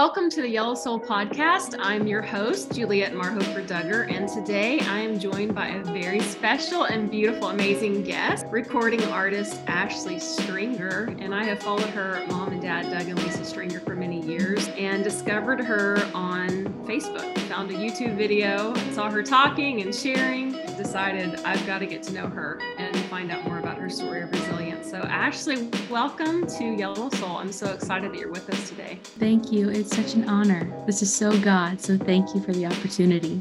welcome to the Yellow Soul podcast. I'm your host, Juliette Marhofer Duggar, and today I am joined by a very special and beautiful, amazing guest, recording artist Ashley Stringer. And I have followed her mom and dad, Doug and Lisa Stringer, for many years and discovered her on Facebook. Found a YouTube video, saw her talking and sharing, decided I've got to get to know her and find out more about her story of resilience. So, Ashley, welcome to Yellow Soul. I'm so excited that you're with us today. Thank you. It's such an honor. This is so God. So, thank you for the opportunity.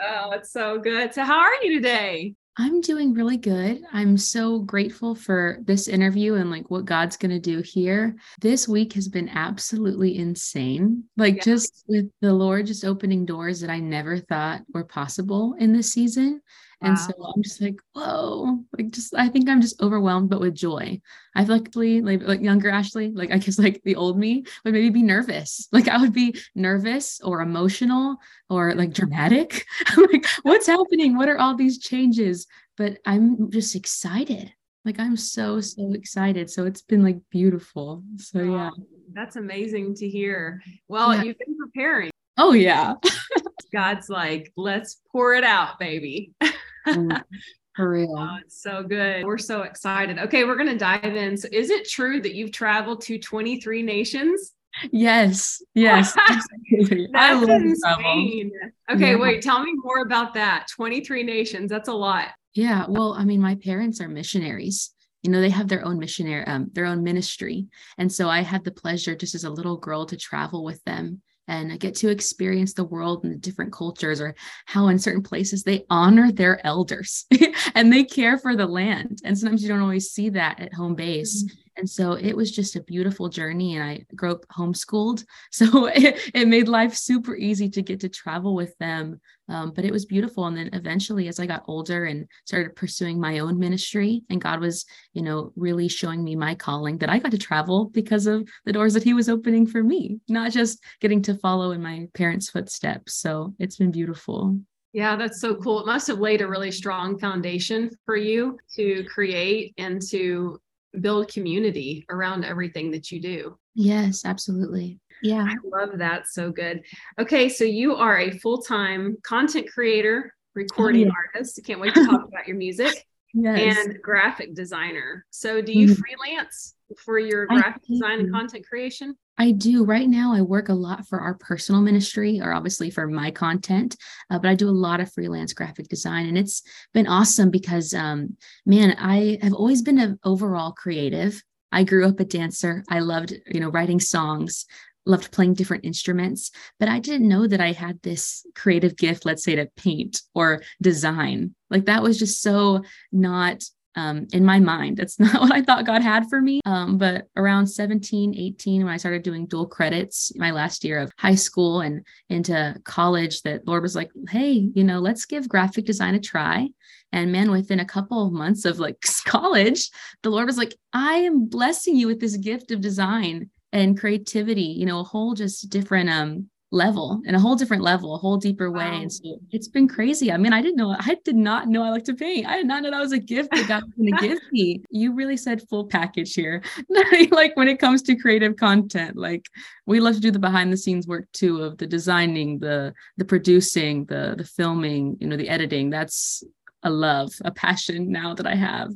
Oh, it's so good. So, how are you today? I'm doing really good. I'm so grateful for this interview and like what God's going to do here. This week has been absolutely insane. Like, yeah. just with the Lord just opening doors that I never thought were possible in this season. And so I'm just like, whoa, like just I think I'm just overwhelmed, but with joy. I feel like like, like younger Ashley, like I guess like the old me would maybe be nervous. Like I would be nervous or emotional or like dramatic. like, what's happening? What are all these changes? But I'm just excited. Like I'm so, so excited. So it's been like beautiful. So yeah. That's amazing to hear. Well, yeah. you've been preparing. Oh yeah. God's like, let's pour it out, baby. Mm, for real. Oh, it's so good. We're so excited. Okay, we're going to dive in. So, is it true that you've traveled to 23 nations? Yes. Yes. That's insane. Okay, yeah. wait, tell me more about that. 23 nations. That's a lot. Yeah. Well, I mean, my parents are missionaries you know they have their own missionary um, their own ministry and so i had the pleasure just as a little girl to travel with them and I get to experience the world and the different cultures or how in certain places they honor their elders and they care for the land. And sometimes you don't always see that at home base. Mm-hmm. And so it was just a beautiful journey. And I grew up homeschooled. So it, it made life super easy to get to travel with them. Um, but it was beautiful. And then eventually, as I got older and started pursuing my own ministry, and God was, you know, really showing me my calling, that I got to travel because of the doors that He was opening for me, not just getting to follow in my parents' footsteps. So it's been beautiful. Yeah, that's so cool. It must have laid a really strong foundation for you to create and to build community around everything that you do. Yes, absolutely. Yeah. I love that. So good. Okay. So you are a full time content creator, recording oh, yeah. artist. Can't wait to talk about your music. Yes. And graphic designer. So do you mm-hmm. freelance for your graphic design and content creation? I do. Right now, I work a lot for our personal ministry, or obviously for my content, uh, but I do a lot of freelance graphic design. And it's been awesome because, um, man, I have always been an overall creative. I grew up a dancer. I loved, you know, writing songs, loved playing different instruments, but I didn't know that I had this creative gift, let's say to paint or design. Like that was just so not um, in my mind. It's not what I thought God had for me. Um, but around 17, 18, when I started doing dual credits, my last year of high school and into college, that Lord was like, hey, you know, let's give graphic design a try. And man, within a couple of months of like college, the Lord was like, I am blessing you with this gift of design and creativity, you know, a whole just different um level in a whole different level, a whole deeper way. Wow. And so it's been crazy. I mean, I didn't know, I did not know I like to paint. I did not know that was a gift that God was going to give me. You really said full package here. like when it comes to creative content, like we love to do the behind the scenes work too of the designing, the the producing, the the filming, you know, the editing. That's a love, a passion now that I have.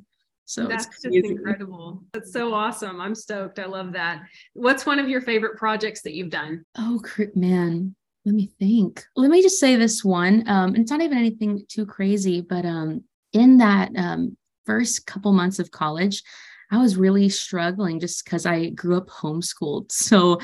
So that's just incredible. That's so awesome. I'm stoked. I love that. What's one of your favorite projects that you've done? Oh, man. Let me think. Let me just say this one. Um, it's not even anything too crazy, but um, in that um, first couple months of college, I was really struggling just because I grew up homeschooled. So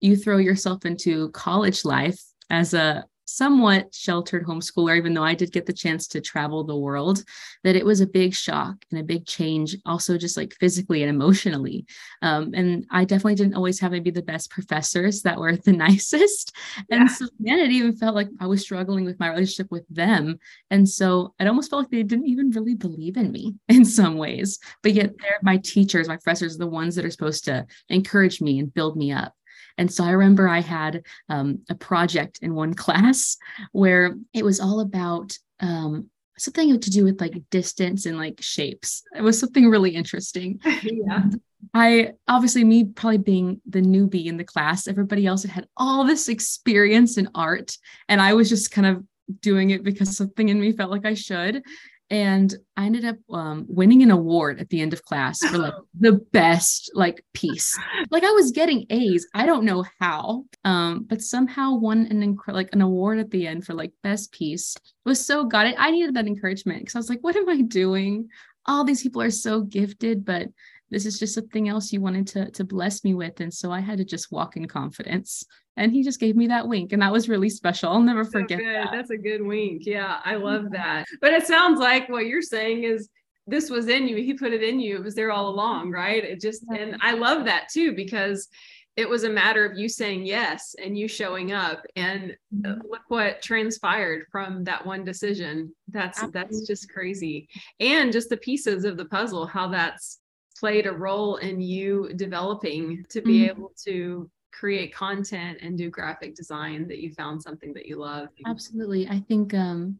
you throw yourself into college life as a somewhat sheltered homeschooler, even though I did get the chance to travel the world, that it was a big shock and a big change, also just like physically and emotionally. Um, and I definitely didn't always have maybe the best professors that were the nicest. Yeah. And so then it even felt like I was struggling with my relationship with them. And so it almost felt like they didn't even really believe in me in some ways. But yet they're my teachers, my professors, the ones that are supposed to encourage me and build me up. And so I remember I had um, a project in one class where it was all about um, something to do with like distance and like shapes. It was something really interesting. yeah. I obviously, me probably being the newbie in the class, everybody else had had all this experience in art. And I was just kind of doing it because something in me felt like I should. And I ended up um, winning an award at the end of class for like the best like piece. Like I was getting A's. I don't know how, um, but somehow won an inc- like an award at the end for like best piece. It was so got it. I needed that encouragement because I was like, what am I doing? All these people are so gifted, but this is just something else you wanted to to bless me with. And so i had to just walk in confidence. And he just gave me that wink and that was really special. I'll never forget so that. That's a good wink. Yeah i love that. But it sounds like what you're saying is this was in you. He put it in you. It was there all along right? It just and i love that too because it was a matter of you saying yes and you showing up. And mm-hmm. look what transpired from that one decision. That's Absolutely. that's just crazy. And just the pieces of the puzzle how that's played a role in you developing to be mm-hmm. able to create content and do graphic design that you found something that you love absolutely i think um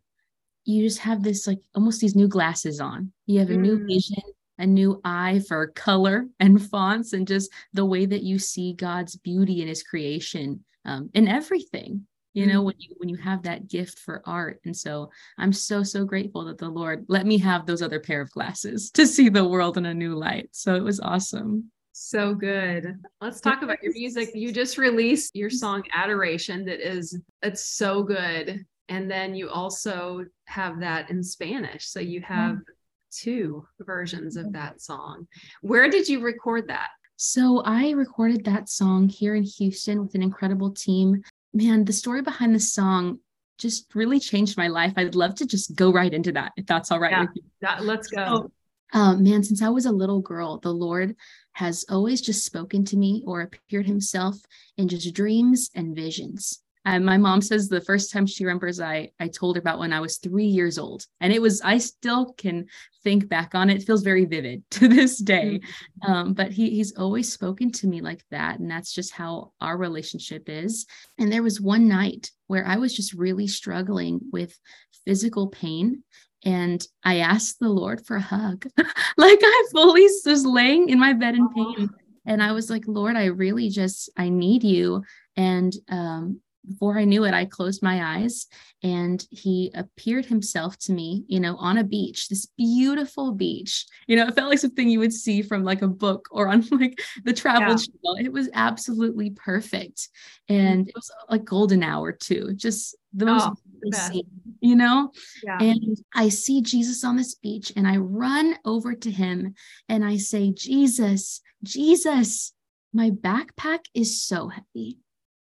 you just have this like almost these new glasses on you have a mm. new vision a new eye for color and fonts and just the way that you see god's beauty in his creation um, in everything you know mm-hmm. when you when you have that gift for art and so i'm so so grateful that the lord let me have those other pair of glasses to see the world in a new light so it was awesome so good. Let's talk about your music. You just released your song Adoration that is it's so good. And then you also have that in Spanish. So you have two versions of that song. Where did you record that? So I recorded that song here in Houston with an incredible team man, the story behind the song just really changed my life. I'd love to just go right into that if that's all right yeah, with you. That, let's go. So, um, man, since I was a little girl, the Lord has always just spoken to me or appeared himself in just dreams and visions. And my mom says the first time she remembers I I told her about when I was three years old, and it was I still can think back on it. it feels very vivid to this day. Mm-hmm. Um, but he he's always spoken to me like that, and that's just how our relationship is. And there was one night where I was just really struggling with physical pain and I asked the Lord for a hug. like I fully was laying in my bed in pain. And I was like, Lord, I really just I need you. And um, before I knew it, I closed my eyes and he appeared himself to me, you know, on a beach, this beautiful beach. You know, it felt like something you would see from like a book or on like the travel yeah. channel. It was absolutely perfect. And it was like golden hour too, just the most oh, scene, you know? Yeah. And I see Jesus on this beach and I run over to him and I say, Jesus, Jesus, my backpack is so heavy.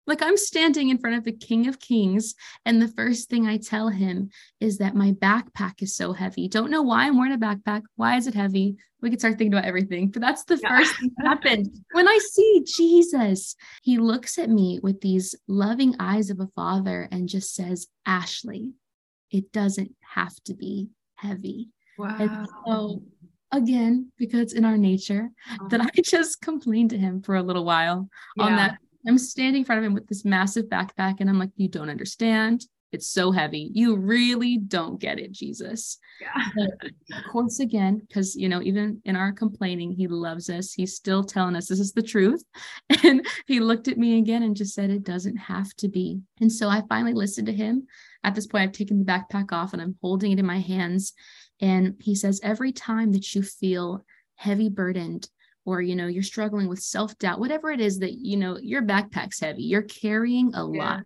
Like I'm standing in front of the King of Kings, and the first thing I tell him is that my backpack is so heavy. Don't know why I'm wearing a backpack. Why is it heavy? We could start thinking about everything, but that's the yeah. first thing that happened. When I see Jesus, he looks at me with these loving eyes of a father and just says, Ashley, it doesn't have to be heavy. Wow. And so again, because it's in our nature, uh-huh. that I just complained to him for a little while yeah. on that I'm standing in front of him with this massive backpack, and I'm like, You don't understand. It's so heavy. You really don't get it, Jesus. Yeah. of course, again, because, you know, even in our complaining, he loves us. He's still telling us this is the truth. And he looked at me again and just said, It doesn't have to be. And so I finally listened to him. At this point, I've taken the backpack off and I'm holding it in my hands. And he says, Every time that you feel heavy burdened, or you know you're struggling with self-doubt whatever it is that you know your backpack's heavy you're carrying a yeah. lot.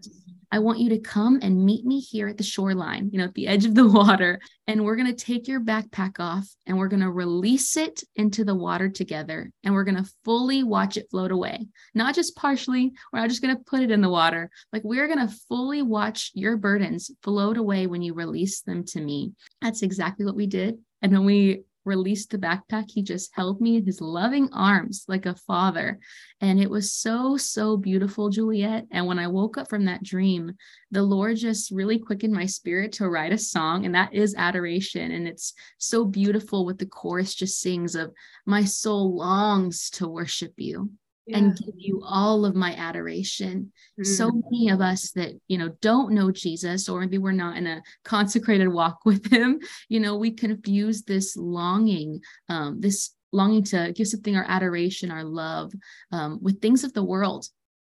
I want you to come and meet me here at the shoreline you know at the edge of the water and we're going to take your backpack off and we're going to release it into the water together and we're going to fully watch it float away. Not just partially we're not just going to put it in the water like we're going to fully watch your burdens float away when you release them to me. That's exactly what we did and then we released the backpack, he just held me in his loving arms like a father. And it was so, so beautiful, Juliette. And when I woke up from that dream, the Lord just really quickened my spirit to write a song, and that is adoration. And it's so beautiful what the chorus just sings of, My soul longs to worship you yeah. and give you all of my adoration. Mm. So many of us that, you know, don't know Jesus, or maybe we're not in a consecrated walk with him, you know, we confuse this longing, um, this longing to give something our adoration, our love um, with things of the world,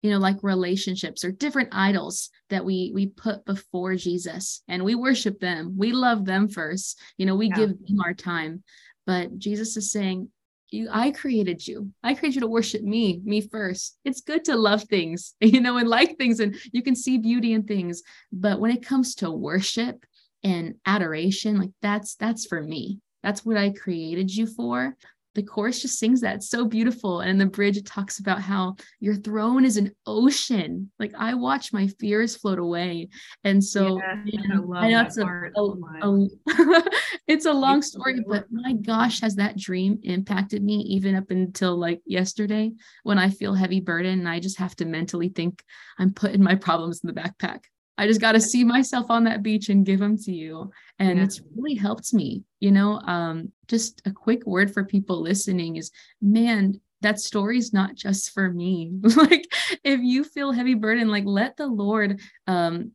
you know, like relationships or different idols that we we put before Jesus and we worship them. We love them first. You know, we yeah. give them our time. But Jesus is saying, you i created you. I created you to worship me me first. It's good to love things you know and like things and you can see beauty in things. But when it comes to worship and adoration like that's that's for me. That's what i created you for the chorus just sings that. It's so beautiful. And the bridge it talks about how your throne is an ocean. Like i watch my fears float away. And so yeah, I, I know it's a, a it's a long story but my gosh has that dream impacted me even up until like yesterday when i feel heavy burden and i just have to mentally think i'm putting my problems in the backpack I just got to see myself on that beach and give them to you. And yeah. it's really helped me, you know. Um, just a quick word for people listening is man, that story is not just for me. like if you feel heavy burden, like let the Lord um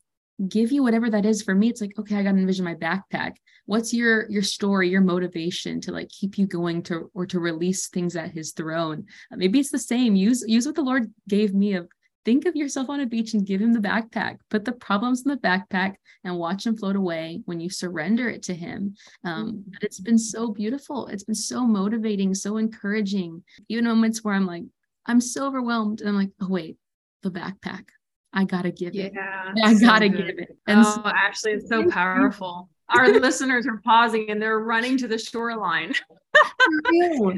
give you whatever that is. For me, it's like, okay, I gotta envision my backpack. What's your your story, your motivation to like keep you going to or to release things at his throne? Maybe it's the same. Use use what the Lord gave me of think of yourself on a beach and give him the backpack. Put the problems in the backpack and watch them float away when you surrender it to him. Um, mm-hmm. but it's been so beautiful. It's been so motivating so encouraging. Even moments where i'm like i'm so overwhelmed and i'm like oh wait the backpack. I gotta give yeah, it i gotta give it. And oh so, actually it's so powerful our listeners are pausing and they're running to the shoreline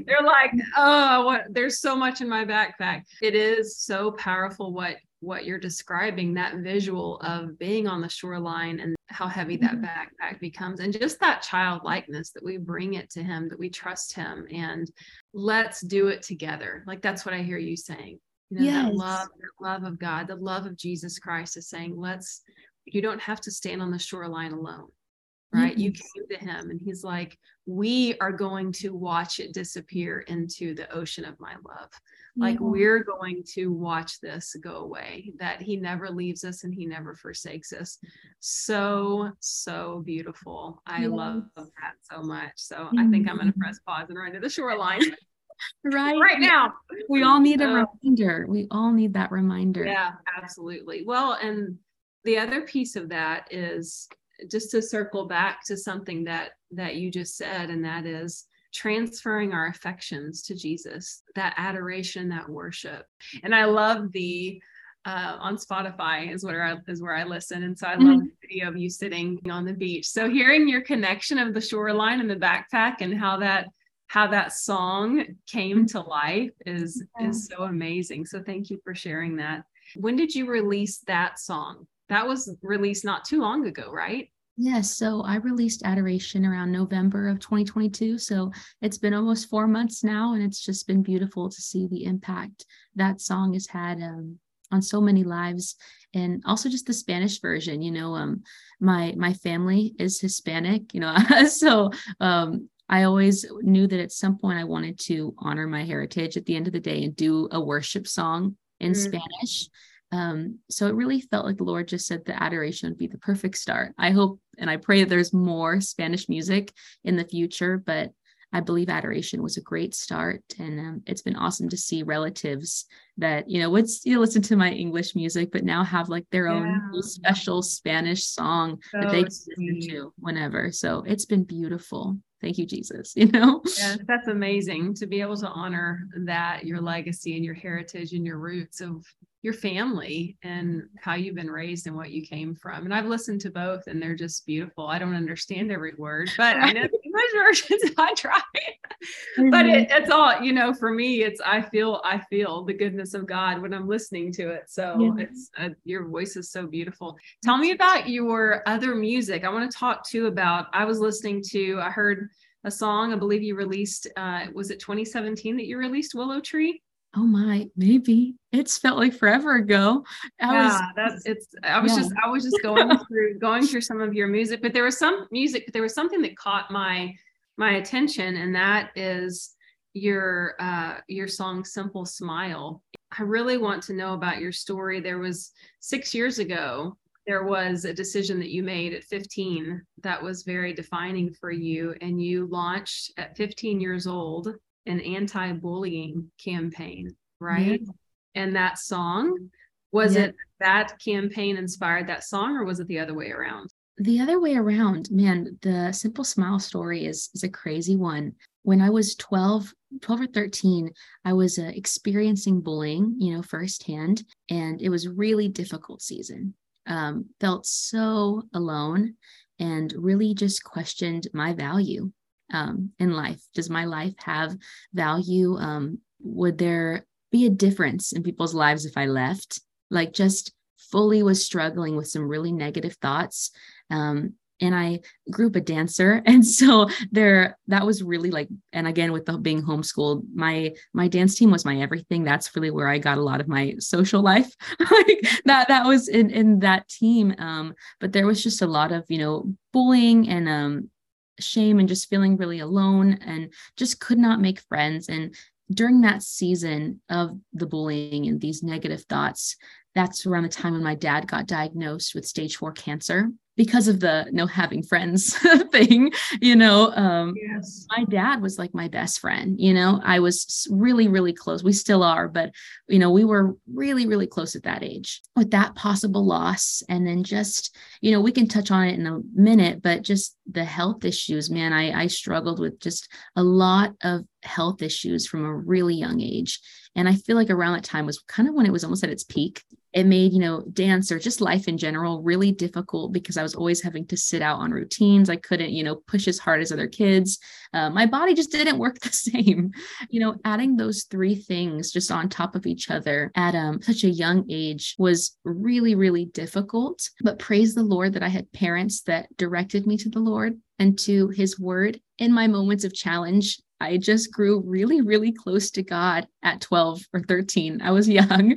They're like, oh, what? There's so much in my backpack. It is so powerful what what you're describing that visual of being on the shoreline and how heavy that mm-hmm. backpack becomes and just that childlikeness that we bring it to him that we trust him and let's do it together like that's what i hear you saying you know yes. that love that love of god the love of jesus christ is saying let's you don't have to stand on the shoreline alone right? Mm-hmm. You came to him and he's like, We are going to watch it disappear into the ocean of my love. Like, mm-hmm. we're going to watch this go away, that he never leaves us and he never forsakes us. So, so beautiful. I yes. love that so much. So, mm-hmm. I think I'm going to press pause and run to the shoreline. right right now we all need a reminder we all need that reminder yeah absolutely well and the other piece of that is just to circle back to something that that you just said and that is transferring our affections to jesus that adoration that worship and i love the uh, on Spotify is where I is where I listen, and so I love mm-hmm. the video of you sitting on the beach. So hearing your connection of the shoreline and the backpack and how that how that song came to life is yeah. is so amazing. So thank you for sharing that. When did you release that song? That was released not too long ago, right? Yes, so I released Adoration around November of 2022. So it's been almost four months now, and it's just been beautiful to see the impact that song has had um, on so many lives, and also just the Spanish version. You know, um, my my family is Hispanic. You know, so um, I always knew that at some point I wanted to honor my heritage at the end of the day and do a worship song in mm. Spanish. Um, so it really felt like the Lord just said the adoration would be the perfect start. I hope and I pray that there's more Spanish music in the future, but I believe adoration was a great start. And um, it's been awesome to see relatives that, you know, would you know, listen to my English music, but now have like their yeah. own special Spanish song so that they can listen to whenever. So it's been beautiful thank you jesus you know yeah that's amazing to be able to honor that your legacy and your heritage and your roots of your family and how you've been raised and what you came from. And I've listened to both and they're just beautiful. I don't understand every word, but I know the English versions I try. Mm-hmm. But it, it's all, you know, for me, it's I feel I feel the goodness of God when I'm listening to it. So it's uh, your voice is so beautiful. Tell me about your other music. I want to talk too about I was listening to I heard a song I believe you released uh was it 2017 that you released Willow Tree? Oh my, maybe it's felt like forever ago. I yeah, was, that's it's. I was yeah. just I was just going through going through some of your music, but there was some music. But there was something that caught my my attention, and that is your uh your song "Simple Smile." I really want to know about your story. There was six years ago. There was a decision that you made at 15 that was very defining for you, and you launched at 15 years old an anti-bullying campaign, right? And that song was yeah. it that campaign inspired that song or was it the other way around? The other way around, man, the simple smile story is is a crazy one. When I was 12, 12 or 13, I was uh, experiencing bullying, you know, firsthand, and it was really difficult season. Um, felt so alone and really just questioned my value um, in life. Does my life have value? Um, would there be a difference in people's lives if I left? Like, just fully was struggling with some really negative thoughts. Um, and I grew up a dancer. And so there, that was really like, and again, with the being homeschooled, my, my dance team was my everything. That's really where I got a lot of my social life. like that, that was in, in that team. Um, but there was just a lot of, you know, bullying and, um, shame and just feeling really alone and just could not make friends. And during that season of the bullying and these negative thoughts, that's around the time when my dad got diagnosed with stage four cancer because of the no having friends thing you know um yes. my dad was like my best friend you know i was really really close we still are but you know we were really really close at that age with that possible loss and then just you know we can touch on it in a minute but just the health issues man i i struggled with just a lot of health issues from a really young age and I feel like around that time was kind of when it was almost at its peak. It made, you know, dance or just life in general really difficult because I was always having to sit out on routines. I couldn't, you know, push as hard as other kids. Uh, my body just didn't work the same. You know, adding those three things just on top of each other at um, such a young age was really, really difficult. But praise the Lord that I had parents that directed me to the Lord and to his word in my moments of challenge I just grew really, really close to God at 12 or 13. I was young.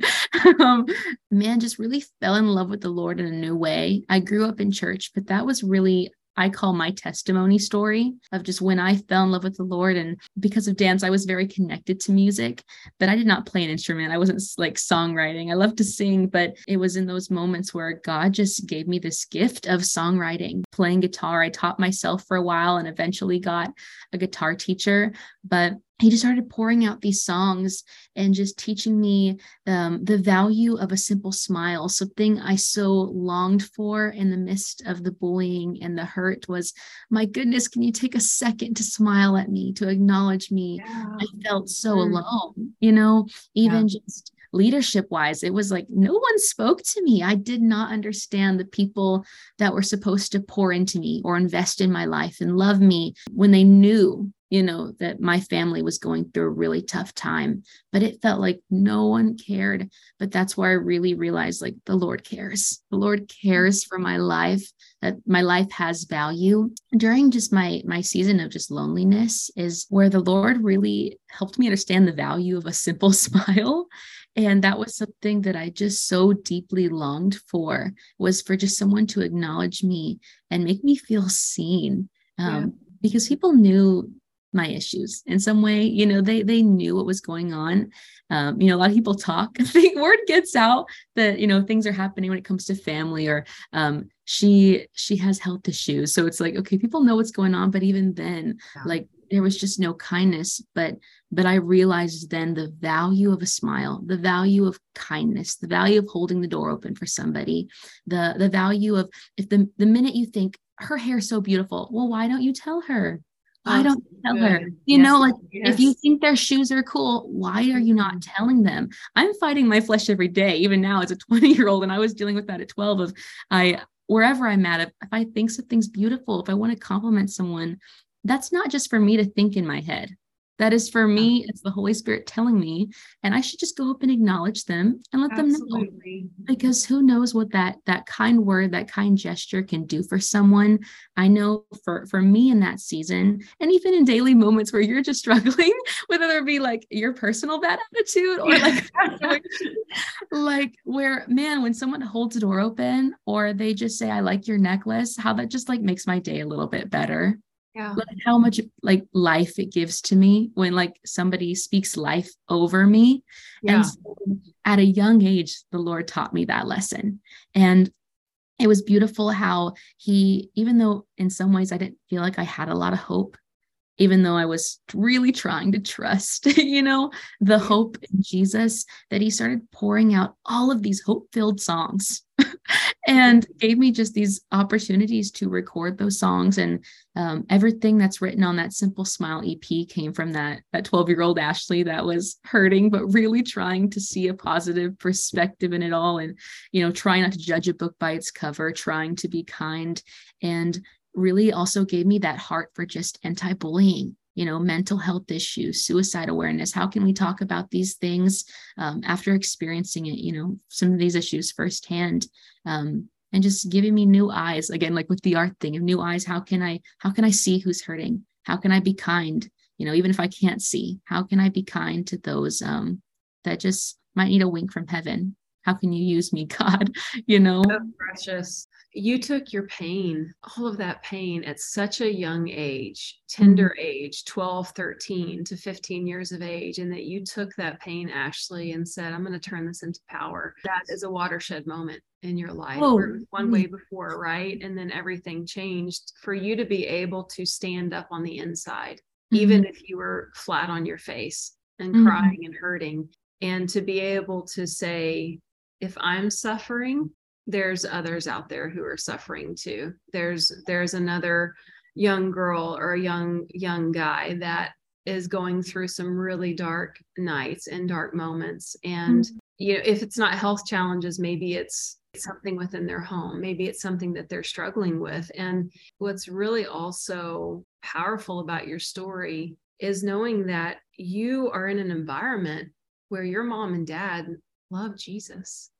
um, man, just really fell in love with the Lord in a new way. I grew up in church, but that was really I call my testimony story of just when I fell in love with the Lord. And because of dance, I was very connected to music, but I did not play an instrument. I wasn't like songwriting. I love to sing, but it was in those moments where God just gave me this gift of songwriting, playing guitar. I taught myself for a while and eventually got a guitar teacher. But he just started pouring out these songs and just teaching me um, the value of a simple smile. Something I so longed for in the midst of the bullying and the hurt was, my goodness, can you take a second to smile at me, to acknowledge me? Yeah. I felt so mm. alone, you know, even yeah. just leadership wise it was like no one spoke to me i did not understand the people that were supposed to pour into me or invest in my life and love me when they knew you know, that my family was going through a really tough time, but it felt like no one cared. But that's where I really realized like the Lord cares. The Lord cares for my life, that my life has value. During just my my season of just loneliness is where the Lord really helped me understand the value of a simple smile. And that was something that I just so deeply longed for was for just someone to acknowledge me and make me feel seen. Um, yeah because people knew my issues in some way. You know they they knew what was going on. Um, you know a lot of people talk. The word gets out that you know things are happening when it comes to family or um, she she has health issues. So it's like okay people know what's going on but even then yeah. like there was just no kindness. But but i realized then the value of a smile the value of kindness the value of holding the door open for somebody the the value of if the the minute you think her hair's so beautiful well why don't you tell her why oh, don't you tell her? You yes, know, like yes. if you think their shoes are cool, why are you not telling them? I'm fighting my flesh every day, even now as a 20 year old. And I was dealing with that at 12 of I wherever I'm at, if, if I think something's beautiful, if I want to compliment someone, that's not just for me to think in my head. That is for me, it's the Holy Spirit telling me, and I should just go up and acknowledge them and let Absolutely. them know. Because who knows what that that kind word, that kind gesture can do for someone. I know for for me in that season, and even in daily moments where you're just struggling, whether it be like your personal bad attitude or like like where man, when someone holds a door open or they just say, I like your necklace, how that just like makes my day a little bit better yeah. Like how much like life it gives to me when like somebody speaks life over me. Yeah. and so at a young age the lord taught me that lesson. And it was beautiful how he even though in some ways i didn't feel like i had a lot of hope even though I was really trying to trust, you know, the hope in Jesus, that he started pouring out all of these hope filled songs and gave me just these opportunities to record those songs. And um, everything that's written on that Simple Smile EP came from that that 12 year old Ashley that was hurting, but really trying to see a positive perspective in it all, and you know, trying not to judge a book by its cover, trying to be kind, and really also gave me that heart for just anti bullying, you know, mental health issues, suicide awareness. How can we talk about these things um, after experiencing it, you know, some of these issues firsthand? Um, and just giving me new eyes again like with the art thing of new eyes how can i how can i see who's hurting how can i be kind you know even if i can't see how can i be kind to those um that just might need a wink from heaven how can you use me god you know so precious you took your pain all of that pain at such a young age tender mm-hmm. age 12 13 to 15 years of age and that you took that pain ashley and said i'm going to turn this into power that is a watershed moment in your life oh, one way before right and then everything changed for you to be able to stand up on the inside mm-hmm. even if you were flat on your face and mm-hmm. crying and hurting and to be able to say if I'm suffering, there's others out there who are suffering too. There's there's another young girl or a young young guy that is going through some really dark nights and dark moments and mm-hmm. you know if it's not health challenges maybe it's something within their home maybe it's something that they're struggling with and what's really also powerful about your story is knowing that you are in an environment where your mom and dad love Jesus.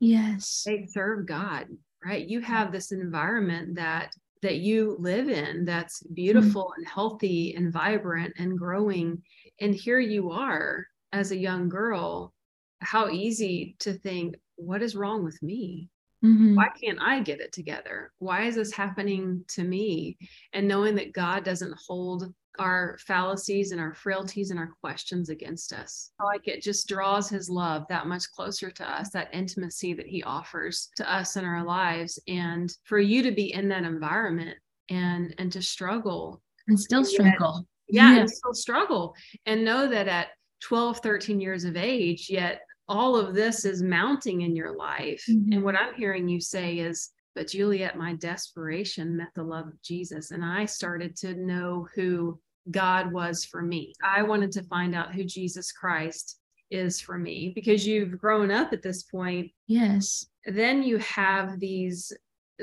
Yes. They serve God, right? You have this environment that that you live in that's beautiful mm-hmm. and healthy and vibrant and growing and here you are as a young girl how easy to think what is wrong with me mm-hmm. why can't i get it together why is this happening to me and knowing that god doesn't hold our fallacies and our frailties and our questions against us. Like it just draws his love that much closer to us, that intimacy that he offers to us in our lives. And for you to be in that environment and and to struggle and still struggle. yeah, yeah, and still struggle. And know that at 12, 13 years of age, yet all of this is mounting in your life. Mm-hmm. And what I'm hearing you say is but Juliette, my desperation met the love of Jesus. And I started to know who God was for me. I wanted to find out who Jesus Christ is for me because you've grown up at this point. Yes. Then you have these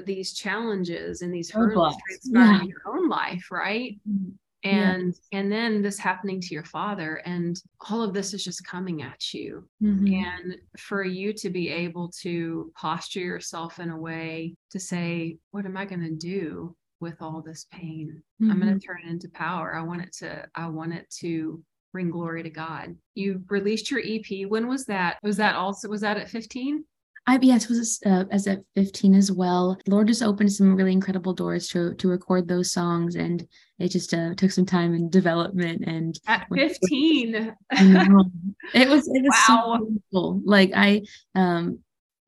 these challenges and these hurdles yeah. in your own life, right? Mm-hmm. And yeah. and then this happening to your father and all of this is just coming at you. Mm-hmm. And for you to be able to posture yourself in a way to say, what am I going to do with all this pain. Mm-hmm. I'm going to turn it into power. I want it to, I want it to bring glory to God. You released your EP. When was that? Was that also, was that at 15? I yes was uh, as at 15 as well. Lord just opened some really incredible doors to to record those songs, and it just uh, took some time and development. And at 15, it was it was wow. so beautiful. Like I um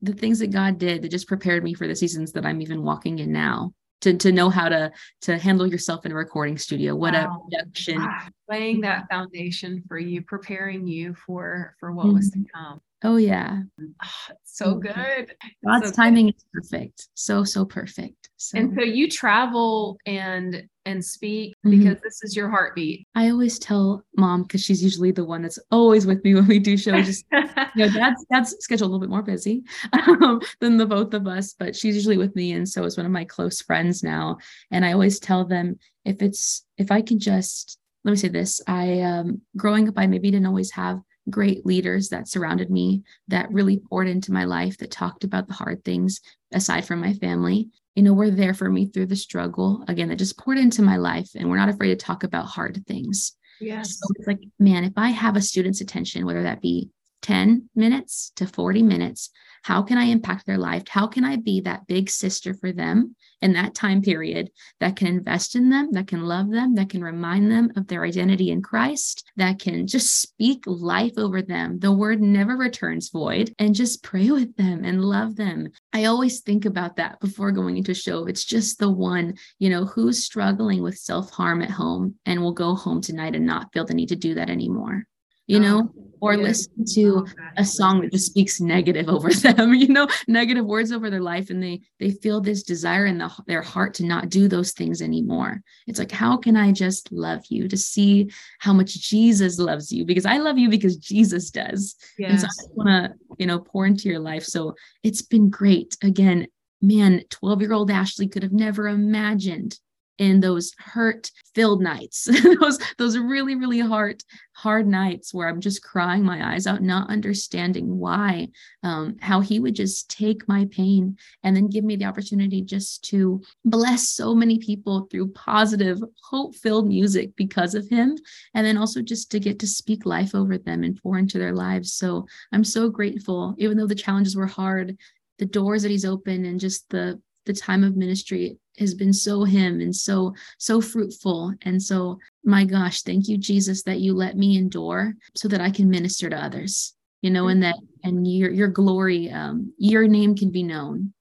the things that God did that just prepared me for the seasons that I'm even walking in now to to know how to to handle yourself in a recording studio what wow. a production laying that foundation for you preparing you for for what mm-hmm. was to mm-hmm. come oh yeah oh, so good god's so timing good. is perfect so so perfect so. and so you travel and and speak mm-hmm. because this is your heartbeat. I always tell mom because she's usually the one that's always with me when we do shows. Just you know, dad's dad's schedule a little bit more busy um, than the both of us, but she's usually with me, and so is one of my close friends now. And I always tell them if it's if I can just let me say this, I um growing up, I maybe didn't always have great leaders that surrounded me that really poured into my life that talked about the hard things aside from my family you know, were there for me through the struggle again that just poured into my life. And we're not afraid to talk about hard things. Yes. So it's like, man, if I have a student's attention, whether that be 10 minutes to 40 minutes. How can I impact their life? How can I be that big sister for them in that time period that can invest in them, that can love them, that can remind them of their identity in Christ, that can just speak life over them? The word never returns void and just pray with them and love them. I always think about that before going into a show. It's just the one, you know, who's struggling with self harm at home and will go home tonight and not feel the need to do that anymore you know, oh, or yeah. listen to a song that just speaks negative over them, you know, negative words over their life, and they they feel this desire in the, their heart to not do those things anymore. It's like, how can I just love you to see how much Jesus loves you? Because I love you because Jesus does. Yes. And so I want to, you know, pour into your life. So it's been great. Again, man, 12 year old Ashley could have never imagined in those hurt filled nights those those really really hard hard nights where i'm just crying my eyes out not understanding why um, how he would just take my pain and then give me the opportunity just to bless so many people through positive hope filled music because of him and then also just to get to speak life over them and pour into their lives. So i'm so grateful even though the challenges were hard the doors that he's opened and just the the time of ministry has been so him and so so fruitful and so my gosh thank you jesus that you let me endure so that i can minister to others you know and that and your your glory um your name can be known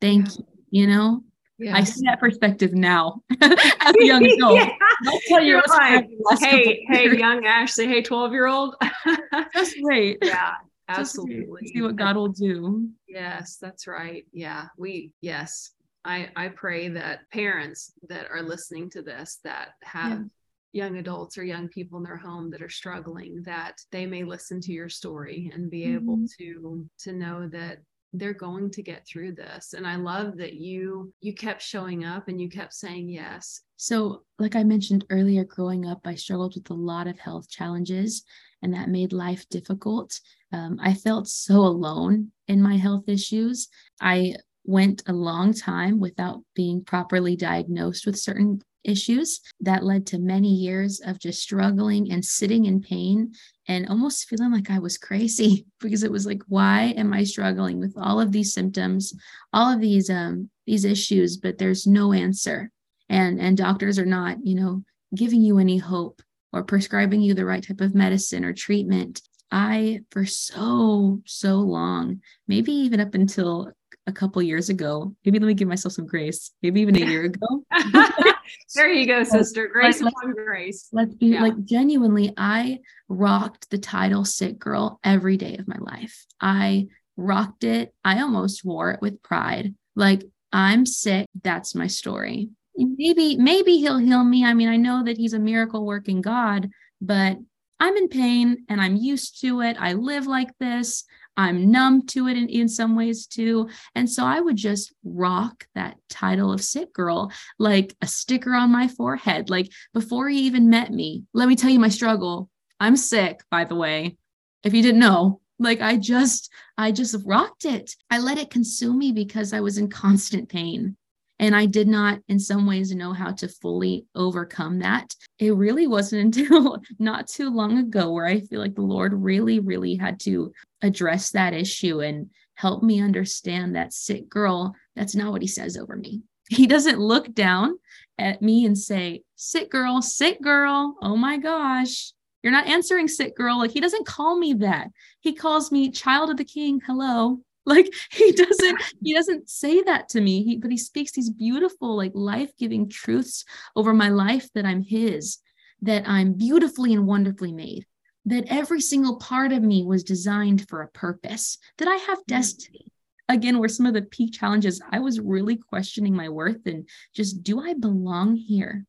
thank yeah. you you know yeah. I see that perspective now as a young adult. yeah. I'll tell you like, hey, hey, young Ashley, hey, 12 year old. That's great. Yeah, absolutely. see what God will do. Yes, that's right. Yeah, we, yes, I, I pray that parents that are listening to this that have yeah. young adults or young people in their home that are struggling that they may listen to your story and be mm-hmm. able to to know that they're going to get through this and i love that you you kept showing up and you kept saying yes so like i mentioned earlier growing up i struggled with a lot of health challenges and that made life difficult um, i felt so alone in my health issues i went a long time without being properly diagnosed with certain issues. That led to many years of just struggling and sitting in pain and almost feeling like I was crazy because it was like, why am I struggling with all of these symptoms, all of these um these issues, but there's no answer. And and doctors are not, you know, giving you any hope or prescribing you the right type of medicine or treatment. I, for so, so long, maybe even up until a couple years ago. Maybe let me give myself some grace. Maybe even a year ago. there you go, sister. Grace like, upon grace. Let's be yeah. like genuinely. I rocked the title "sick girl" every day of my life. I rocked it. I almost wore it with pride. Like I'm sick. That's my story. Maybe, maybe he'll heal me. I mean, I know that he's a miracle working God, but I'm in pain and I'm used to it. I live like this. I'm numb to it in, in some ways too. And so I would just rock that title of sick girl like a sticker on my forehead. Like before he even met me, let me tell you my struggle. I'm sick, by the way. If you didn't know, like I just, I just rocked it. I let it consume me because I was in constant pain. And I did not, in some ways, know how to fully overcome that. It really wasn't until not too long ago where I feel like the Lord really, really had to address that issue and help me understand that sick girl. That's not what he says over me. He doesn't look down at me and say, sick girl, sick girl. Oh my gosh. You're not answering sick girl. Like he doesn't call me that. He calls me child of the king. Hello. like he doesn't he doesn't say that to me he, but he speaks these beautiful like life-giving truths over my life that i'm his that i'm beautifully and wonderfully made that every single part of me was designed for a purpose that i have mm-hmm. destiny again were some of the peak challenges i was really questioning my worth and just do i belong here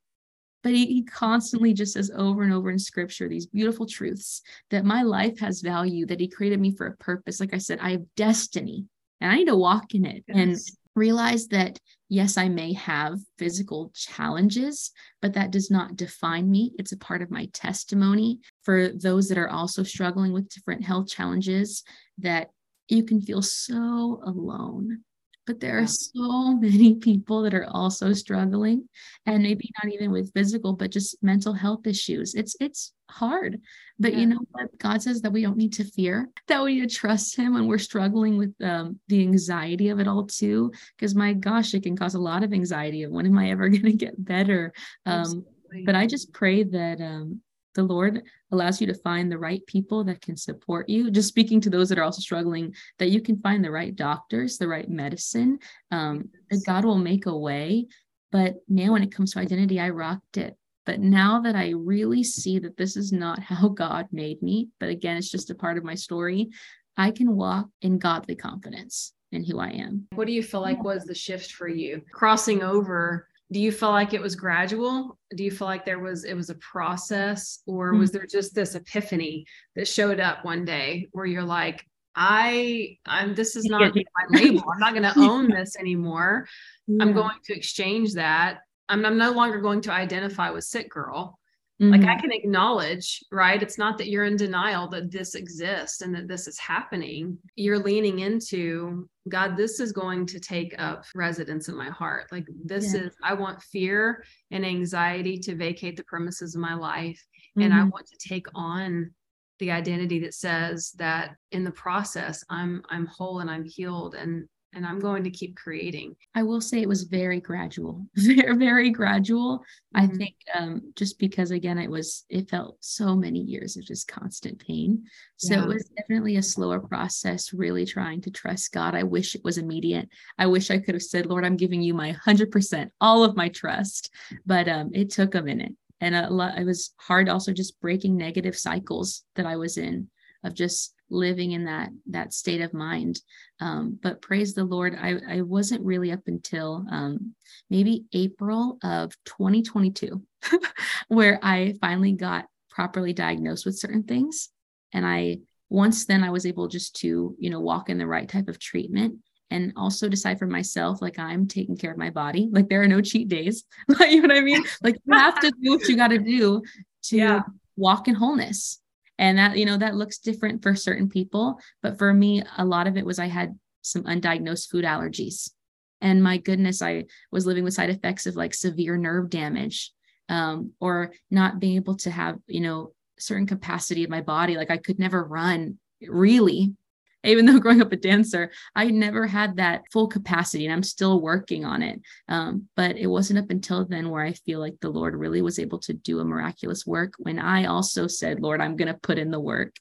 but he, he constantly just says over and over in scripture these beautiful truths that my life has value, that he created me for a purpose. Like I said, I have destiny and I need to walk in it yes. and realize that yes, I may have physical challenges, but that does not define me. It's a part of my testimony for those that are also struggling with different health challenges that you can feel so alone. But there are so many people that are also struggling and maybe not even with physical but just mental health issues. It's it's hard. But yeah. you know what? God says that we don't need to fear that we need to trust him when we're struggling with um, the anxiety of it all too. Because my gosh it can cause a lot of anxiety of when am i ever going to get better? Um, but i just pray that um, the Lord allows you to find the right people that can support you. Just speaking to those that are also struggling, that you can find the right doctors, the right medicine, um, that God will make a way. But man, when it comes to identity, I rocked it. But now that I really see that this is not how God made me, but again, it's just a part of my story, I can walk in godly confidence in who I am. What do you feel like was the shift for you? Crossing over do you feel like it was gradual? Do you feel like there was it was a process or mm-hmm. was there just this epiphany that showed up one day where you're like i i'm this is not my label i'm not going to own this anymore. Yeah. i'm going to exchange that. I'm, I'm no longer going to identify with sick girl Mm-hmm. Like I mm-hmm. can acknowledge, right? It's not that you're in denial that this exists and that this is happening. You're leaning into God, this is going to take up residence in my heart. Like this yeah. is, I want fear and anxiety to vacate the premises of my life. Mm-hmm. And I mm-hmm. want to take on the identity that says that in the process I'm I'm whole and I'm healed and and I'm going to keep creating. I will say it was very gradual, very, very gradual. Mm-hmm. I think um, just because, again, it was, it felt so many years of just constant pain. So yeah. it was definitely a slower process, really trying to trust God. I wish it was immediate. I wish I could have said, Lord, I'm giving you my 100%, all of my trust. But um, it took a minute. And a lot, it was hard also just breaking negative cycles that I was in of just living in that that state of mind. Um, but praise the lord I, I wasn't really up until um, maybe april of 2022 where i finally got properly diagnosed with certain things. And i once then i was able just to you know walk in the right type of treatment and also decide for myself like i'm taking care of my body. Like there are no cheat days. You know what i mean? Like you have to do what you got to do to yeah. walk in wholeness and that you know that looks different for certain people but for me a lot of it was i had some undiagnosed food allergies. And my goodness i was living with side effects of like severe nerve damage um, or not being able to have you know certain capacity of my body. Like i could never run really even though growing up a dancer, I never had that full capacity and I'm still working on it. Um, but it wasn't up until then where I feel like the Lord really was able to do a miraculous work when I also said, Lord, I'm going to put in the work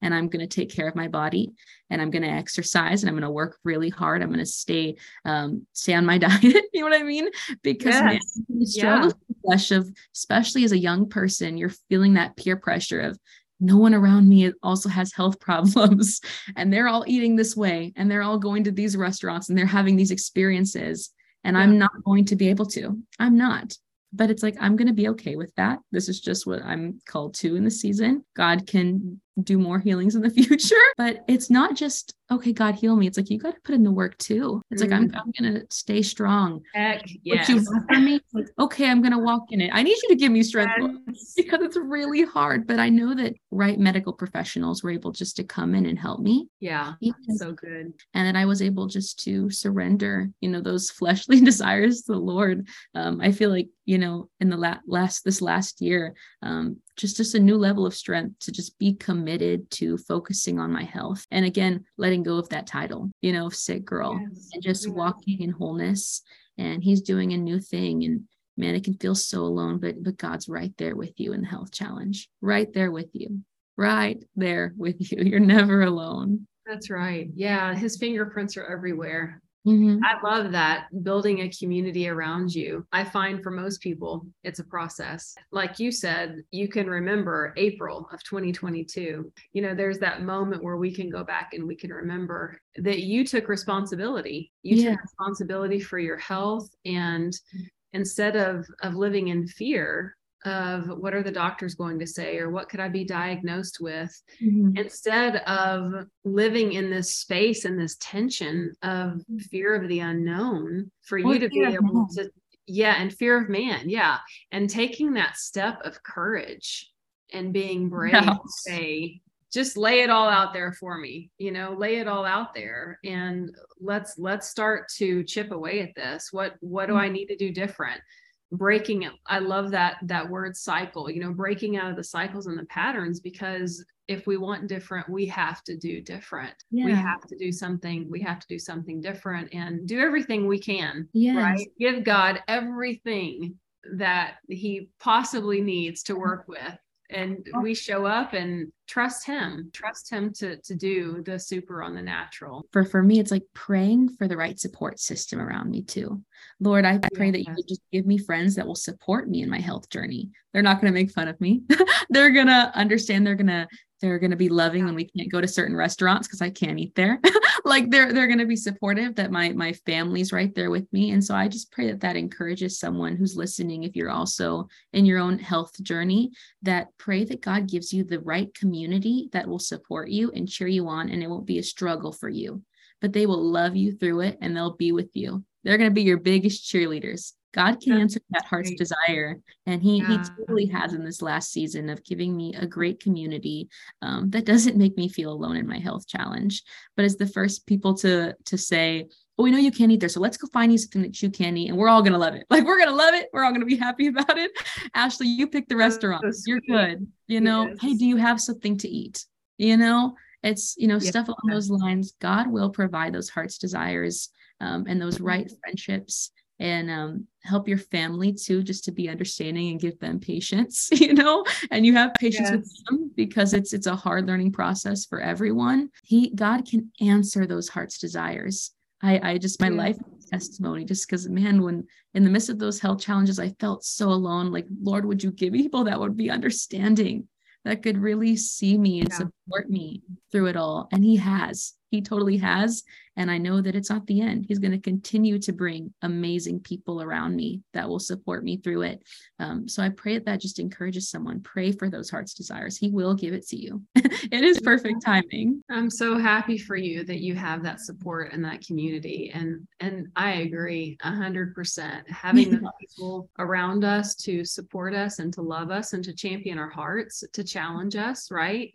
and I'm going to take care of my body and I'm going to exercise and I'm going to work really hard. I'm going to stay, um, stay on my diet. you know what I mean? Because yes. man, struggle yeah. flesh of, especially as a young person, you're feeling that peer pressure of, no one around me also has health problems. And they're all eating this way and they're all going to these restaurants and they're having these experiences and yeah. i'm not going to be able to. I'm not. But it's like i'm going to be okay with that. This is just what i'm called to in the season. God can do more healings in the future. But it's not just, okay, God heal me. It's like you got to put in the work too. It's mm like, I'm, mm. I'm going to stay strong. Heck, yes. What you want from me? Like, okay, I'm going to walk in it. I need you to give me strength yes. because it's really hard. But I know that right medical professionals were able just to come in and help me. Yeah. So good. And that I was able just to surrender, you know, those fleshly desires to the Lord. Um, I feel like, you know, in the la- last, this last year, um, just just a new level of strength to just be committed to focusing on my health and again letting go of that title you know sick girl yes. and just walking in wholeness. And he's doing a new thing and man it can feel so alone but but god's right there with you in the health challenge right there with you right there with you. You're never alone. That's right. Yeah his fingerprints are everywhere Mm-hmm. I love that building a community around you. I find for most people, it's a process. Like you said, you can remember April of 2022. You know, there's that moment where we can go back and we can remember that you took responsibility. You yeah. took responsibility for your health. And instead of, of living in fear, of what are the doctors going to say or what could I be diagnosed with mm-hmm. instead of living in this space and this tension of mm-hmm. fear of the unknown for you to be able to yeah and fear of man yeah and taking that step of courage and being brave to say just lay it all out there for me you know lay it all out there and let's let's start to chip away at this what what do i mm-hmm. need to do different breaking it i love that that word cycle you know breaking out of the cycles and the patterns because if we want different we have to do different yeah. we have to do something we have to do something different and do everything we can yes. right give god everything that he possibly needs to work with and oh. we show up and trust him trust him to to do the super on the natural for for me it's like praying for the right support system around me too lord i pray yeah. that you just give me friends that will support me in my health journey they're not going to make fun of me they're going to understand they're going to they're going to be loving when we can't go to certain restaurants because I can't eat there. like they're they're going to be supportive that my my family's right there with me. And so I just pray that that encourages someone who's listening if you're also in your own health journey that pray that God gives you the right community that will support you and cheer you on and it won't be a struggle for you. But they will love you through it and they'll be with you. They're going to be your biggest cheerleaders. God can answer that heart's great. desire. And he, yeah. he totally has in this last season of giving me a great community um, that doesn't make me feel alone in my health challenge, but is the first people to, to say, oh, we know you can't eat there. So let's go find you something that you can eat and we're all going to love it. Like we're going to love it. We're all going to be happy about it. Ashley, you pick the restaurant. So You're good. You know, yes. hey, do you have something to eat? You know, it's, you know, yes. stuff along those lines. God will provide those heart's desires um, and those right friendships and um, help your family too just to be understanding and give them patience you know and you have patience yes. with them because it's it's a hard learning process for everyone he god can answer those heart's desires i i just my yeah. life testimony just because man when in the midst of those health challenges i felt so alone like lord would you give people that would be understanding that could really see me and yeah. Support me through it all and he has he totally has. And I know that it's not the end. He's going to continue to bring amazing people around me that will support me through it. Um, so I pray that that just encourages someone. Pray for those heart's desires. He will give it to you. it is perfect timing. I'm so happy for you that you have that support and that community. And and I agree a hundred percent. Having the people around us to support us and to love us and to champion our hearts, to challenge us, right?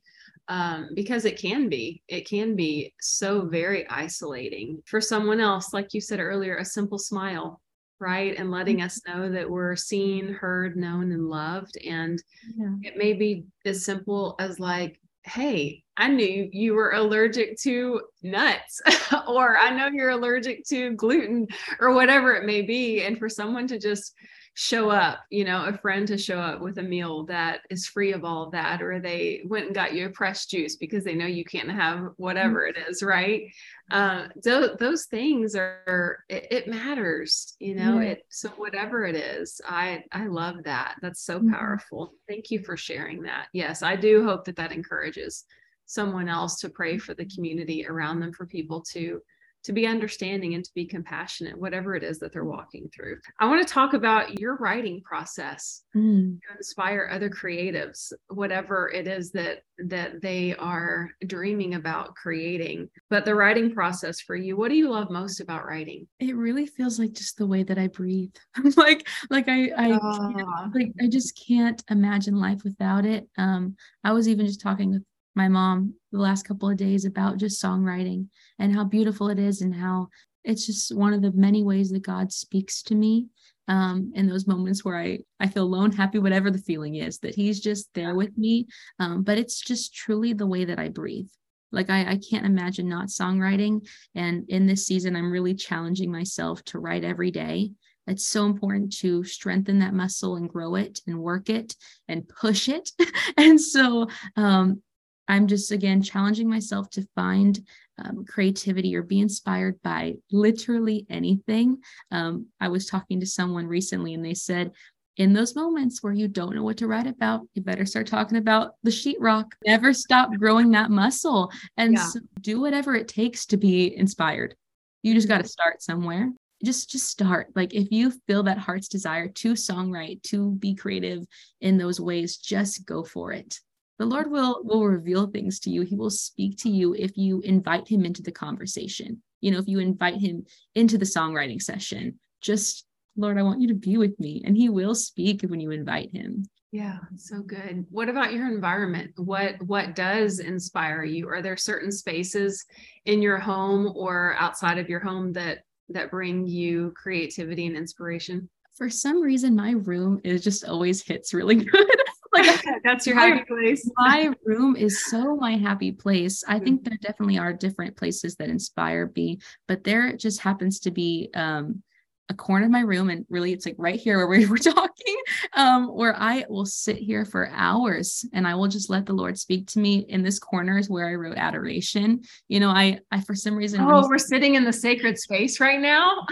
Um, because it can be it can be so very isolating for someone else like you said earlier a simple smile right and letting mm-hmm. us know that we're seen heard known and loved and yeah. it may be as simple as like hey i knew you were allergic to nuts or i know you're allergic to gluten or whatever it may be and for someone to just show up, you know, a friend to show up with a meal that is free of all of that, or they went and got you a pressed juice because they know you can't have whatever it is, right? Uh, th- those things are it, it matters, you know. Yeah. It so whatever it is, I I love that. That's so mm-hmm. powerful. Thank you for sharing that. Yes, I do hope that that encourages someone else to pray for the community around them for people to to be understanding and to be compassionate, whatever it is that they're walking through. I want to talk about your writing process mm. to inspire other creatives, whatever it is that that they are dreaming about creating. But the writing process for you, what do you love most about writing? It really feels like just the way that I breathe. like like I I uh. like I just can't imagine life without it. Um I was even just talking with my mom the last couple of days about just songwriting and how beautiful it is and how it's just one of the many ways that God speaks to me um, in those moments where I, I feel alone, happy, whatever the feeling is, that He's just there with me. Um, but it's just truly the way that I breathe. Like I, I can't imagine not songwriting. And in this season, I'm really challenging myself to write every day. It's so important to strengthen that muscle and grow it and work it and push it. and so um, I'm just again challenging myself to find um, creativity or be inspired by literally anything. Um, I was talking to someone recently and they said, in those moments where you don't know what to write about, you better start talking about the sheetrock. Never stop growing that muscle and yeah. so do whatever it takes to be inspired. You just got to start somewhere. Just just start. Like if you feel that heart's desire to songwrite, to be creative in those ways, just go for it the lord will will reveal things to you he will speak to you if you invite him into the conversation you know if you invite him into the songwriting session just lord i want you to be with me and he will speak when you invite him Yeah, so good. What about your environment? What what does inspire you? Are there certain spaces in your home or outside of your home that that bring you creativity and inspiration? For some reason my room is just always hits really good. Like that's your happy place. my room is so my happy place. I think there definitely are different places that inspire me, but there just happens to be um a corner of my room and really it's like right here where we were talking um where i will sit here for hours and i will just let the lord speak to me in this corner is where i wrote adoration. You know i i for some reason oh we're sitting in the sacred space right now?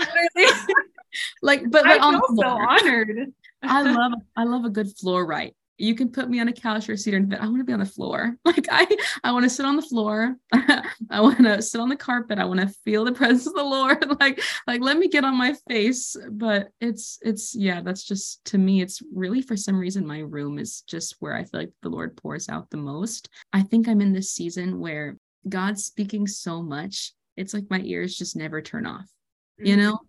Like but, but I feel so honored. I love i love a good floor right you can put me on a couch or a seat but I want to be on the floor. Like I, I want to sit on the floor. I want to sit on the carpet. I want to feel the presence of the Lord. like, like let me get on my face. But it's, it's, yeah, that's just to me, it's really for some reason my room is just where I feel like the Lord pours out the most. I think I'm in this season where God's speaking so much. It's like my ears just never turn off. You mm. know,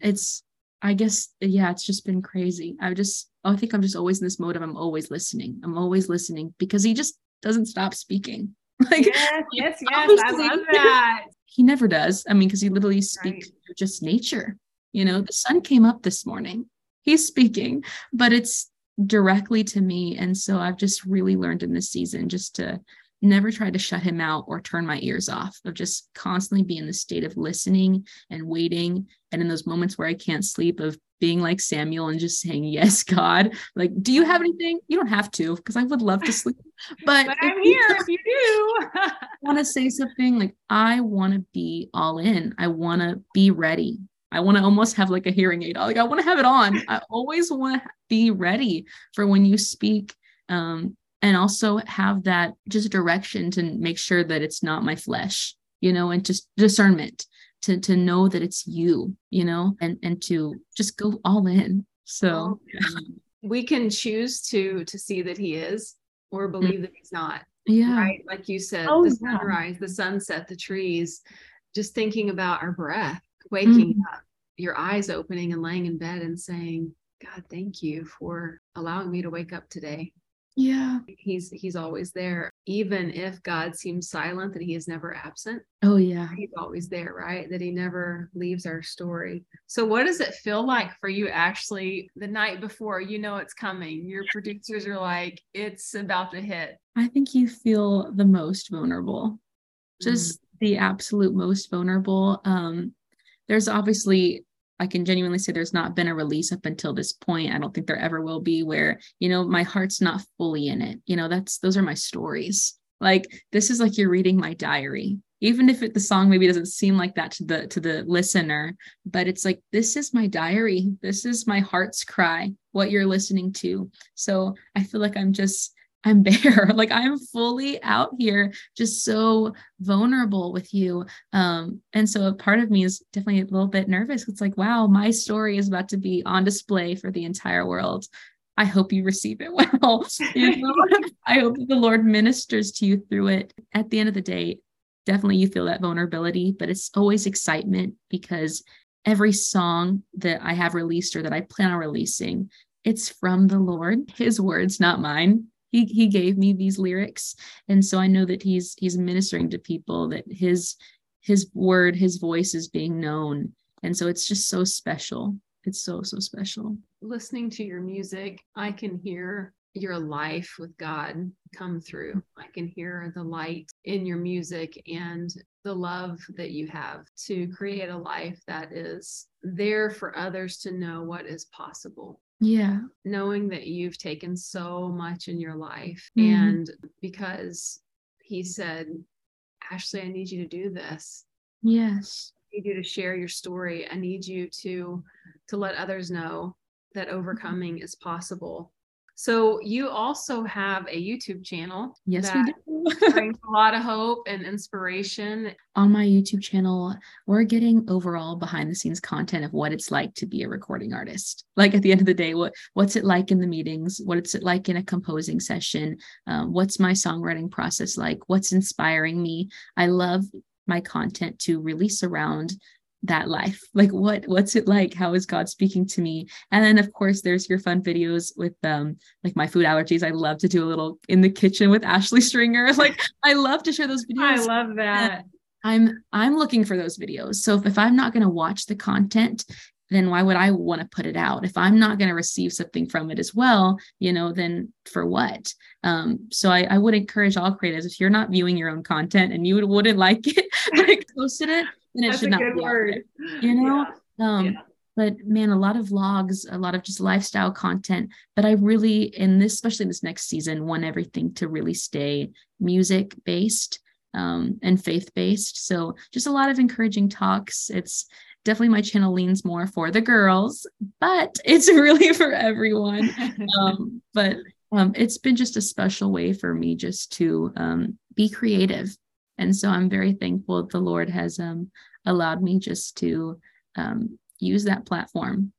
it's I guess yeah, it's just been crazy. I just I think I'm just always in this mode of I'm always listening. I'm always listening because he just doesn't stop speaking. Like yes, yes, yes. I love that. He never does. I mean, because he literally speaks right. just nature. You know, the sun came up this morning. He's speaking, but it's directly to me. And so I've just really learned in this season just to never try to shut him out or turn my ears off of just constantly be in the state of listening and waiting and in those moments where i can't sleep of being like samuel and just saying yes god. Like do you have anything? You don't have to because i would love to sleep but, but i'm here if you do. want to say something like i want to be all in. I want to be ready. I want to almost have like a hearing aid. Like I want to have it on. I always want to be ready for when you speak um, and also have that just direction to make sure that it's not my flesh you know and just discernment to to know that it's you you know and and to just go all in so we can choose to to see that he is or mm. believe mm-hmm. that he's not yeah right like you said oh, the sunrise yeah. the sunset the trees just thinking about our breath waking mm-hmm. up your eyes opening and laying in bed and saying god thank you for allowing me to wake up today yeah. He's he's always there even if god seems silent that he is never absent. Oh yeah. He's always there right? That he never leaves our story. So what does it feel like for you actually the night before? You know it's coming. Your producers are like it's about to hit. I think you feel the most vulnerable. Just mm. the absolute most vulnerable. Um there's obviously I can genuinely say there's not been a release up until this point. I don't think there ever will be where, you know, my heart's not fully in it. You know, that's those are my stories. Like this is like you're reading my diary. Even if it, the song maybe doesn't seem like that to the to the listener, but it's like this is my diary. This is my heart's cry, what you're listening to. So I feel like I'm just I'm bare. like I'm fully out here, just so vulnerable with you. Um, and so a part of me is definitely a little bit nervous. It's like, wow, my story is about to be on display for the entire world. I hope you receive it well. you know? I hope the Lord ministers to you through it. At the end of the day, definitely you feel that vulnerability, but it's always excitement because every song that I have released or that I plan on releasing, it's from the Lord, his words, not mine he he gave me these lyrics. And so i know that he's he's ministering to people that his his word his voice is being known. And so it's just so special. It's so so special. Listening to your music i can hear your life with god come through. I can hear the light in your music and the love that you have to create a life that is there for others to know what is possible yeah. Knowing that you've taken so much in your life. Mm-hmm. And because he said, Ashley, I need you to do this. Yes. I need you to share your story. I need you to to let others know that mm-hmm. overcoming is possible so you also have a YouTube channel. Yes, we do. brings a lot of hope and inspiration. On my YouTube channel, we're getting overall behind the scenes content of what it's like to be a recording artist. Like at the end of the day, what what's it like in the meetings? What's it like in a composing session? Um, what's my songwriting process like? What's inspiring me? I love my content to release around that life? Like what what's it like? How is god speaking to me? And then of course there's your fun videos with um like my food allergies. I love to do a little in the kitchen with ashley stringer. Like i love to share those videos. i love that. I'm i'm looking for those videos. So if, if i'm not going to watch the content then why would I want to put it out? If I'm not going to receive something from it as well, you know, then for what? Um, so I, I, would encourage all creators if you're not viewing your own content and you wouldn't like it, like posted it, then it That's should not be word. you know. Yeah. Um, yeah. But man, a lot of vlogs, a lot of just lifestyle content. But I really, in this, especially this next season, want everything to really stay music based um, and faith based. So just a lot of encouraging talks. It's definitely my channel leans more for the girls, but it's really for everyone. um, but um, it's been just a special way for me just to um, be creative. And so I'm very thankful the Lord has um, allowed me just to um, use that platform,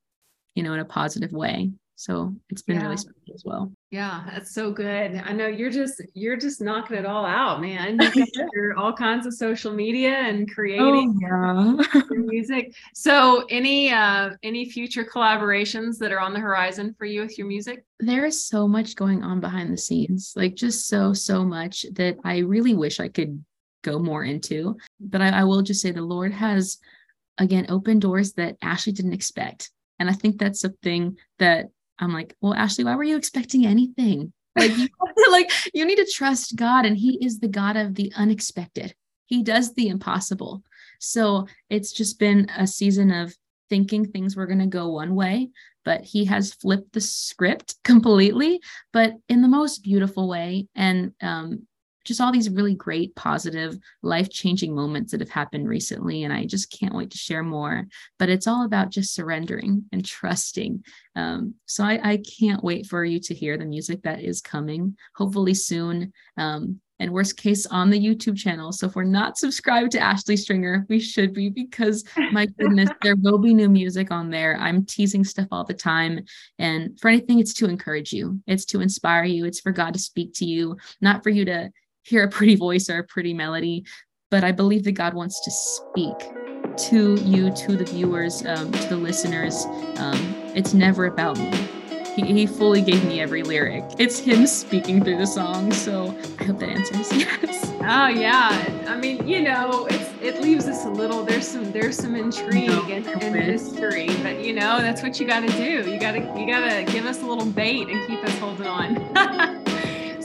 you know, in a positive way. So it's been yeah. really special as well. Yeah, that's so good. I know you're just you're just knocking it all out, man. You're all kinds of social media and creating oh, yeah. music. So any uh any future collaborations that are on the horizon for you with your music? There is so much going on behind the scenes, like just so, so much that I really wish I could go more into. But I, I will just say the Lord has again opened doors that Ashley didn't expect. And I think that's something that I'm like, well, Ashley, why were you expecting anything? Like, you, like you need to trust God, and He is the God of the unexpected. He does the impossible. So it's just been a season of thinking things were going to go one way, but He has flipped the script completely, but in the most beautiful way. And um, just all these really great, positive, life changing moments that have happened recently. And I just can't wait to share more. But it's all about just surrendering and trusting. Um, so I, I, can't wait for you to hear the music that is coming, hopefully soon. Um, and worst case on the YouTube channel. So if we're not subscribed to Ashley Stringer, we should be because my goodness, there will be new music on there. I'm teasing stuff all the time. And for anything, it's to encourage you, it's to inspire you, it's for God to speak to you, not for you to hear a pretty voice or a pretty melody, but I believe that God wants to speak to you, to the viewers, um, to the listeners. Um, it's never about me. He, he fully gave me every lyric. It's him speaking through the song. So I hope that answers. Yes. Oh yeah. I mean, you know, it's it leaves us a little. There's some there's some intrigue no, and, and mystery, but you know, that's what you got to do. You gotta you gotta give us a little bait and keep us holding on.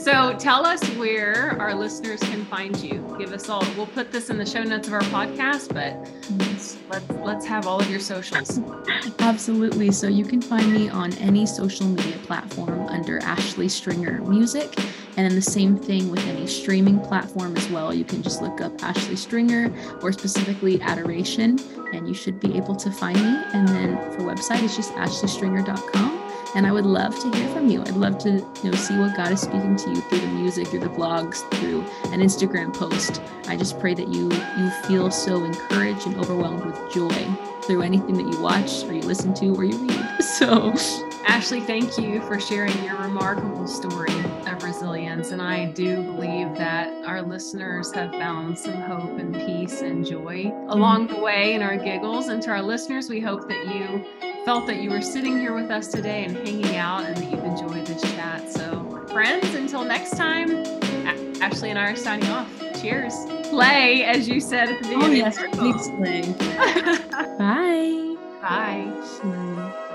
So tell us where our listeners can find you. Give us all. We'll put this in the show notes of our podcast, but let's let's have all of your socials. Absolutely. So you can find me on any social media platform under Ashley Stringer Music. And then the same thing with any streaming platform as well. You can just look up Ashley Stringer or specifically Adoration, and you should be able to find me. And then for website, it's just ashleystringer.com. And I would love to hear from you. I'd love to you know see what God is speaking to you through the music, through the vlogs, through an Instagram post. I just pray that you you feel so encouraged and overwhelmed with joy through anything that you watch or you listen to or you read. So Ashley, thank you for sharing your remarkable story of resilience. And I do believe that our listeners have found some hope and peace and joy along the way in our giggles. And to our listeners, we hope that you felt that you were sitting here with us today and hanging out and that you've enjoyed this chat. So, friends, until next time, Ashley and I are signing off. Cheers. Play, as you said at the oh, beginning. Oh, yes, please play. Bye. Bye. Bye.